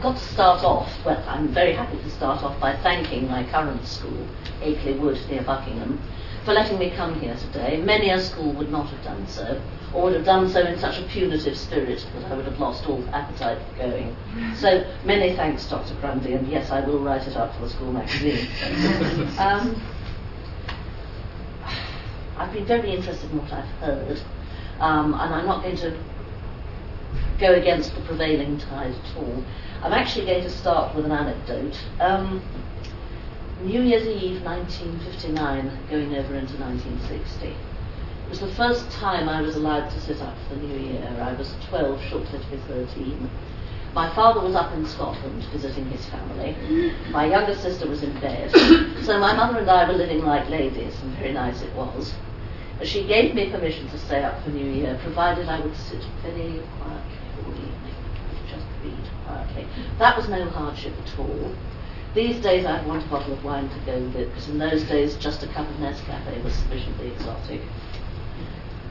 I've got to start off, well, I'm very happy to start off by thanking my current school, Akeley Wood near Buckingham, for letting me come here today. Many a school would not have done so, or would have done so in such a punitive spirit that I would have lost all appetite for going. So many thanks, Dr. Grundy, and yes, I will write it up for the school magazine. um, I've been very interested in what I've heard, um, and I'm not going to go against the prevailing tide at all. I'm actually going to start with an anecdote. Um, New Year's Eve 1959, going over into 1960. It was the first time I was allowed to sit up for the New Year. I was 12, shortly to be 13. My father was up in Scotland visiting his family. My younger sister was in bed. So my mother and I were living like ladies, and very nice it was. She gave me permission to stay up for New Year, provided I would sit very quietly all evening, just read quietly. That was no hardship at all. These days I'd want a bottle of wine to go with it, because in those days just a cup of Nescafe was sufficiently exotic.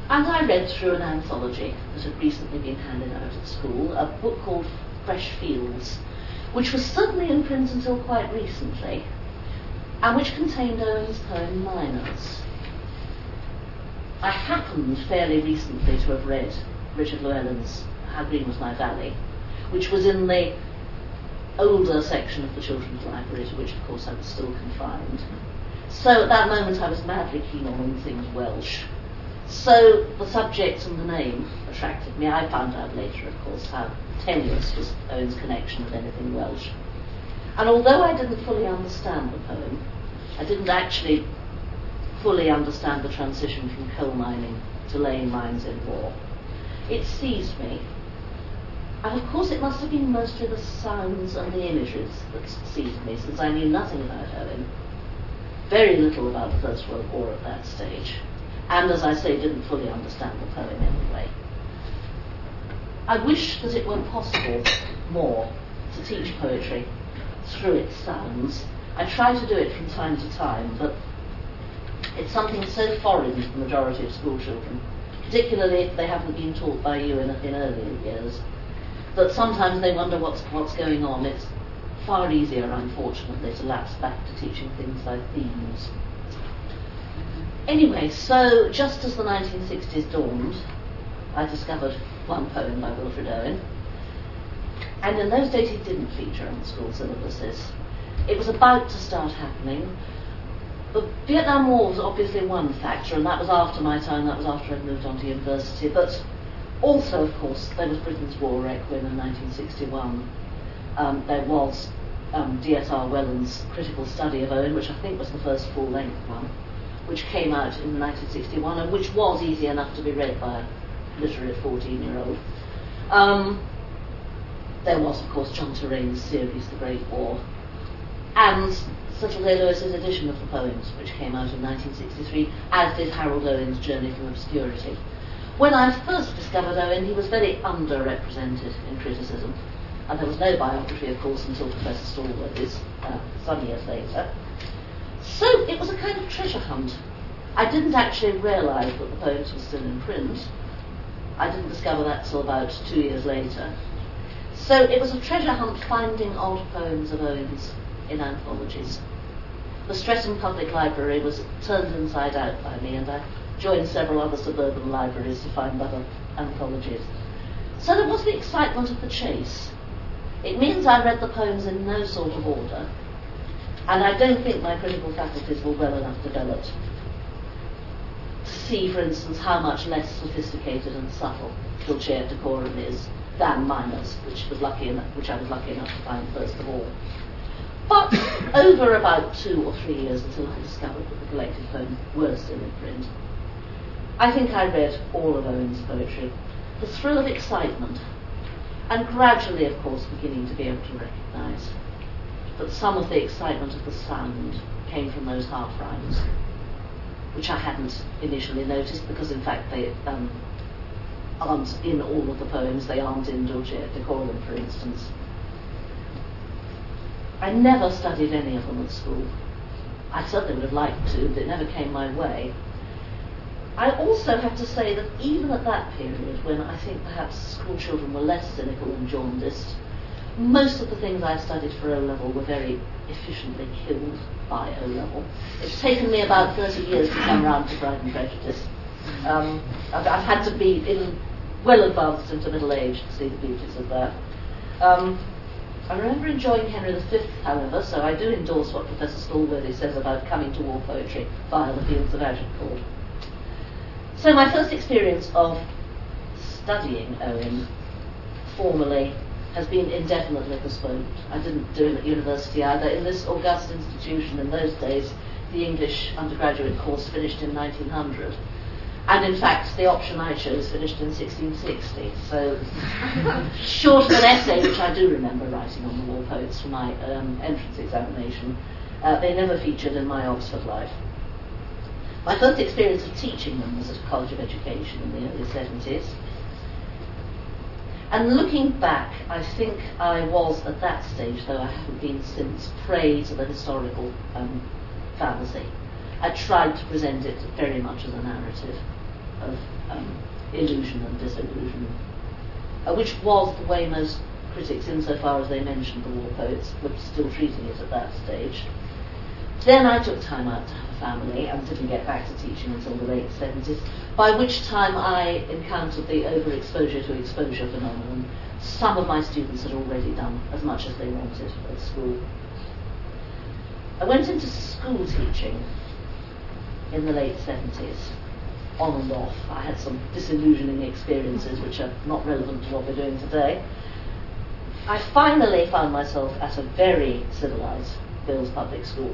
And I read through an anthology that had recently been handed out at school, a book called Fresh Fields, which was certainly in print until quite recently, and which contained Owen's poem Miners. I happened fairly recently to have read Richard Llewellyn's How Green Was My Valley, which was in the older section of the children's library, to which, of course, I was still confined. So at that moment, I was madly keen on all things Welsh. So the subject and the name attracted me. I found out later, of course, how tenuous was Owen's connection with anything Welsh. And although I didn't fully understand the poem, I didn't actually fully understand the transition from coal mining to laying mines in war. It seized me and of course, it must have been mostly the sounds and the images that seized me, since I knew nothing about Owen, very little about the First World War at that stage, and as I say, didn't fully understand the poem anyway. I wish that it were possible more to teach poetry through its sounds. I try to do it from time to time, but it's something so foreign to the majority of school children, particularly if they haven't been taught by you in, in earlier years that sometimes they wonder what's, what's going on. It's far easier, unfortunately, to lapse back to teaching things like themes. Anyway, so just as the 1960s dawned, I discovered one poem by Wilfred Owen. And in those days, he didn't feature on school syllabuses. It was about to start happening. The Vietnam War was obviously one factor, and that was after my time, that was after I'd moved on to university. But also, of course, there was Britten's War Requiem in 1961. Um, there was um, D.S.R. Welland's critical study of Owen, which I think was the first full length one, which came out in 1961 and which was easy enough to be read by a literate 14 year old. Um, there was, of course, John Terraine's series, The Great War, and Cecil Day Lewis's edition of the poems, which came out in 1963, as did Harold Owen's Journey from Obscurity. When I first discovered Owen, he was very underrepresented in criticism, and there was no biography, of course, until Professor Stallworthy's uh, some years later. So it was a kind of treasure hunt. I didn't actually realise that the poems were still in print. I didn't discover that till about two years later. So it was a treasure hunt finding old poems of Owen's in anthologies. The Streatham Public Library was turned inside out by me, and I joined several other suburban libraries to find other anthologies. So there was the excitement of the chase. It means I read the poems in no sort of order, and I don't think my critical faculties were well enough developed to see, for instance, how much less sophisticated and subtle Dulce et Decorum is than Miners, which was lucky enough, which I was lucky enough to find first of all. But over about two or three years until I discovered that the collected poems were still in print, I think I read all of Owen's poetry. The thrill of excitement, and gradually, of course, beginning to be able to recognise that some of the excitement of the sound came from those half rhymes, which I hadn't initially noticed because, in fact, they um, aren't in all of the poems. They aren't in Dulce et Decorum, for instance. I never studied any of them at school. I certainly would have liked to, but it never came my way. I also have to say that even at that period, when I think perhaps school children were less cynical and jaundiced, most of the things I studied for O level were very efficiently killed by O level. It's taken me about 30 years to come round to Pride and Prejudice. Um, I've, I've, had to be in well advanced into middle age to see the beauties of that. Um, I remember enjoying Henry V, however, so I do endorse what Professor Stallworthy says about coming to war poetry via the fields of Agincourt. So my first experience of studying Owen formally has been indefinitely postponed. I didn't do it at university either. In this august institution in those days, the English undergraduate course finished in 1900. And in fact, the option I chose finished in 1660. So, short of an essay, which I do remember writing on the war poets for my um, entrance examination, uh, they never featured in my Oxford life. My first experience of teaching them was at a College of Education in the early 70s. And looking back, I think I was at that stage, though I haven't been since, prey to the historical um, fallacy. I tried to present it very much as a narrative of um, illusion and disillusion, uh, which was the way most critics, insofar as they mentioned the war poets, were still treating it at that stage. Then I took time out to family and didn't get back to teaching until the late 70s, by which time I encountered the overexposure to exposure phenomenon. Some of my students had already done as much as they wanted at school. I went into school teaching in the late 70s on and off. I had some disillusioning experiences which are not relevant to what we're doing today. I finally found myself at a very civilized girls' public school,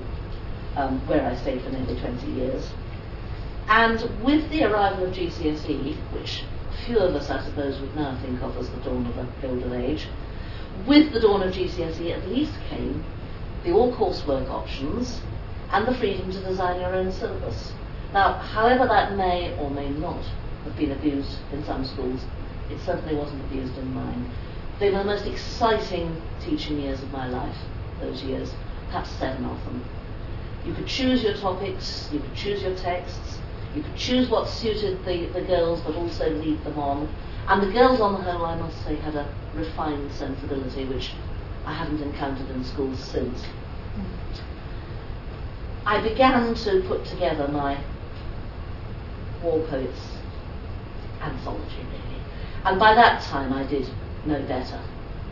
um, where I stayed for nearly 20 years. And with the arrival of GCSE, which few of us, I suppose, would now think of as the dawn of the golden age, with the dawn of GCSE at least came the all coursework options and the freedom to design your own syllabus. Now, however that may or may not have been abused in some schools, it certainly wasn't abused in mine. They were the most exciting teaching years of my life, those years, perhaps seven of them. You could choose your topics, you could choose your texts, you could choose what suited the, the girls but also lead them on. And the girls, on the whole, I must say, had a refined sensibility which I haven't encountered in schools since. Hmm. I began to put together my war poets anthology, really. And by that time, I did no better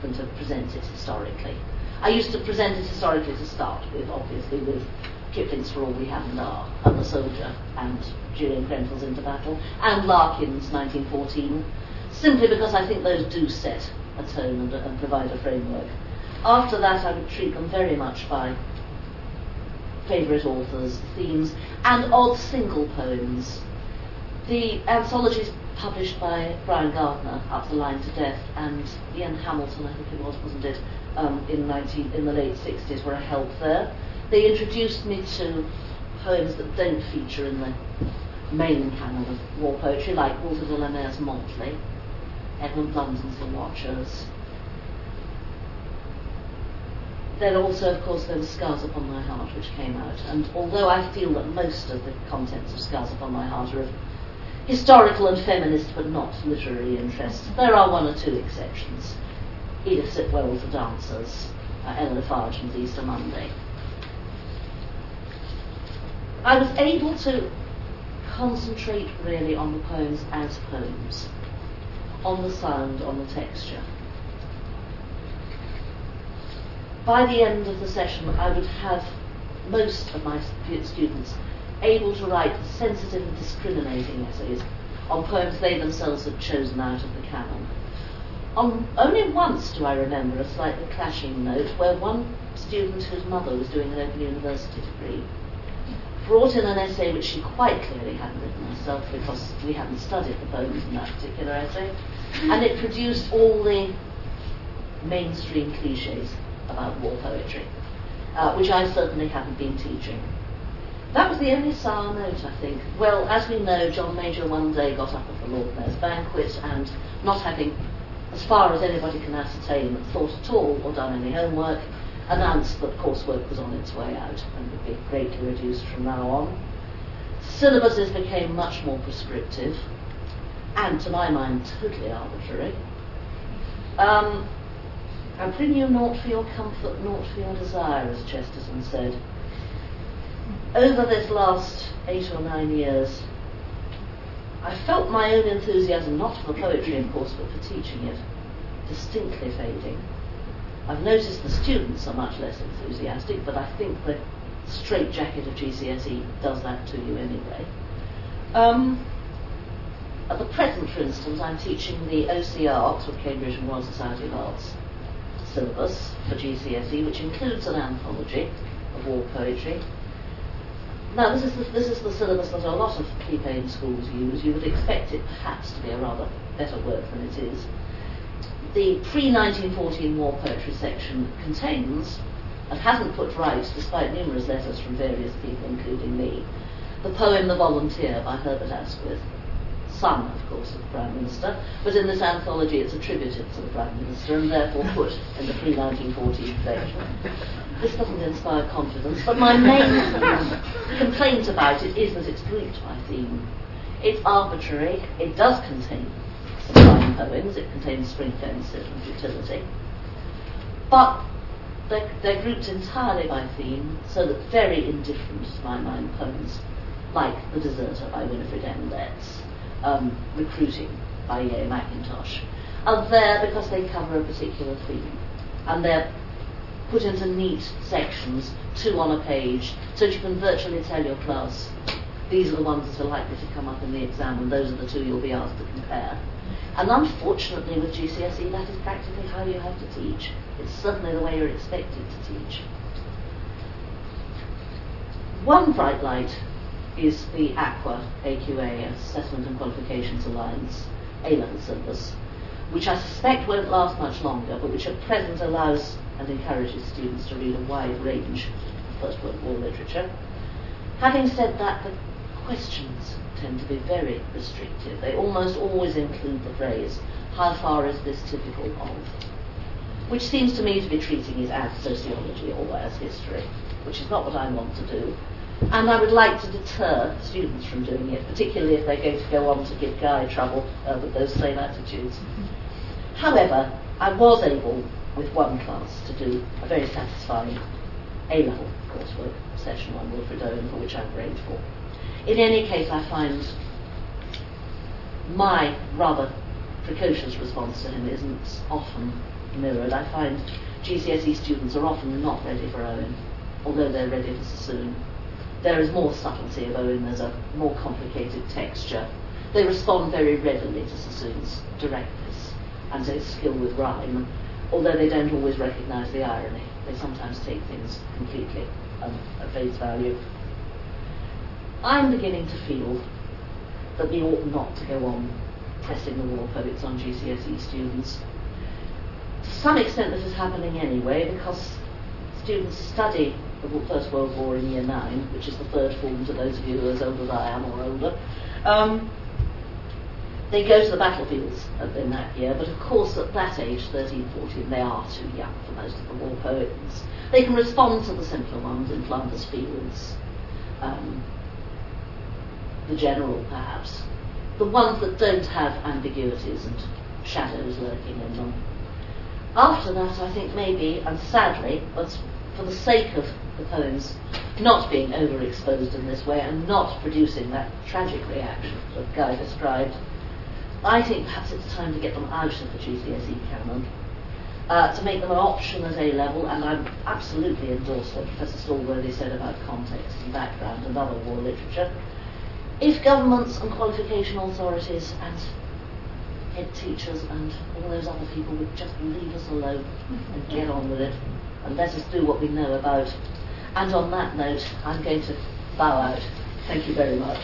than to present it historically. I used to present it historically to start with, obviously, with Kipling's For All We Have and Are, and The Soldier, and Julian Grenfell's Into Battle, and Larkin's 1914, simply because I think those do set a tone and, and provide a framework. After that, I would treat them very much by favourite authors, themes, and odd single poems the anthologies published by Brian Gardner, Up the Line to Death, and Ian Hamilton, I think it was, wasn't it, um, in, 19, in the late 60s, were a help there. They introduced me to poems that don't feature in the main canon of war poetry, like Walter de la Mare's Motley, Edmund Blunden's The Watchers. Then also, of course, there was Scars Upon My Heart, which came out. And although I feel that most of the contents of Scars Upon My Heart are of historical and feminist, but not literary interest. There are one or two exceptions. Edith Sitwell's The Dancers, uh, Lafarge and Easter Monday. I was able to concentrate really on the poems as poems, on the sound, on the texture. By the end of the session, I would have most of my students able to write sensitive and discriminating essays on poems they themselves had chosen out of the canon. On, only once do I remember a slightly clashing note where one student whose mother was doing an Open University degree brought in an essay which she quite clearly hadn't written herself because we hadn't studied the poems in that particular essay, and it produced all the mainstream cliches about war poetry, uh, which I certainly hadn't been teaching. That was the only sour note, I think. Well, as we know, John Major one day got up at the Lord Mayor's banquet and, not having, as far as anybody can ascertain, thought at all or done any homework, announced that coursework was on its way out and would be greatly reduced from now on. Syllabuses became much more prescriptive and, to my mind, totally arbitrary. Um, I bring you naught for your comfort, naught for your desire, as Chesterton said. Over this last eight or nine years, I felt my own enthusiasm, not for poetry, of course, but for teaching it, distinctly fading. I've noticed the students are much less enthusiastic, but I think the straitjacket of GCSE does that to you anyway. Um, at the present, for instance, I'm teaching the OCR, Oxford Cambridge and Royal Society of Arts syllabus for GCSE, which includes an anthology of war poetry. Now, this is, the, this is the syllabus that a lot of key schools use. You would expect it perhaps to be a rather better work than it is. The pre 1914 war poetry section contains, and hasn't put right, despite numerous letters from various people, including me, the poem The Volunteer by Herbert Asquith son, of course, of the Prime Minister, but in this anthology it's attributed to the Prime Minister and therefore put in the pre-1914 section. This doesn't inspire confidence, but my main complaint about it is that it's grouped by theme. It's arbitrary, it does contain some poems, it contains Spring Offensive and futility, but they're, they're, grouped entirely by theme, so that very indifferent, to my mind, poems like The Deserter by Winifred M. Letts um, recruiting by E.A. Mackintosh are there because they cover a particular theme. And they're put into neat sections, two on a page, so that you can virtually tell your class these are the ones that are likely to come up in the exam, and those are the two you'll be asked to compare. And unfortunately, with GCSE, that is practically how you have to teach. It's certainly the way you're expected to teach. One bright light is the AQA, AQA, Assessment and Qualifications Alliance A-level syllabus, which I suspect won't last much longer, but which at present allows and encourages students to read a wide range of First World War literature. Having said that, the questions tend to be very restrictive. They almost always include the phrase, how far is this typical of? Which seems to me to be treating it as sociology or as history, which is not what I want to do. And I would like to deter students from doing it, particularly if they're going to go on to give Guy trouble uh, with those same attitudes. However, I was able, with one class, to do a very satisfying A-level coursework, session on Wilfred Owen, for which I'm grateful. In any case, I find my rather precocious response to him isn't often mirrored. I find GCSE students are often not ready for Owen, although they're ready for Sassoon there is more subtlety of Owen, there's a more complicated texture. They respond very readily to Sassoon's directness and his skill with rhyme, although they don't always recognise the irony. They sometimes take things completely um, at face value. I'm beginning to feel that we ought not to go on pressing the war poets on GCSE students. To some extent, this is happening anyway because students study the First World War in Year 9, which is the third form to those of you who are as old as I am or older. Um, they go to the battlefields in that year, but of course at that age, 13, 14, they are too young for most of the war poems. They can respond to the simpler ones in Flanders Fields, um, the general perhaps, the ones that don't have ambiguities and shadows lurking in them. After that, I think maybe, and sadly, but for the sake of the poems not being overexposed in this way and not producing that tragic reaction that Guy described, I think perhaps it's time to get them out of the GCSE canon, uh, to make them an option at A level, and I absolutely endorse what Professor Stallworthy said about context and background and other war literature. If governments and qualification authorities and head teachers and all those other people would just leave us alone and get on with it and let us do what we know about and on that note, I'm going to bow out. Thank you very much.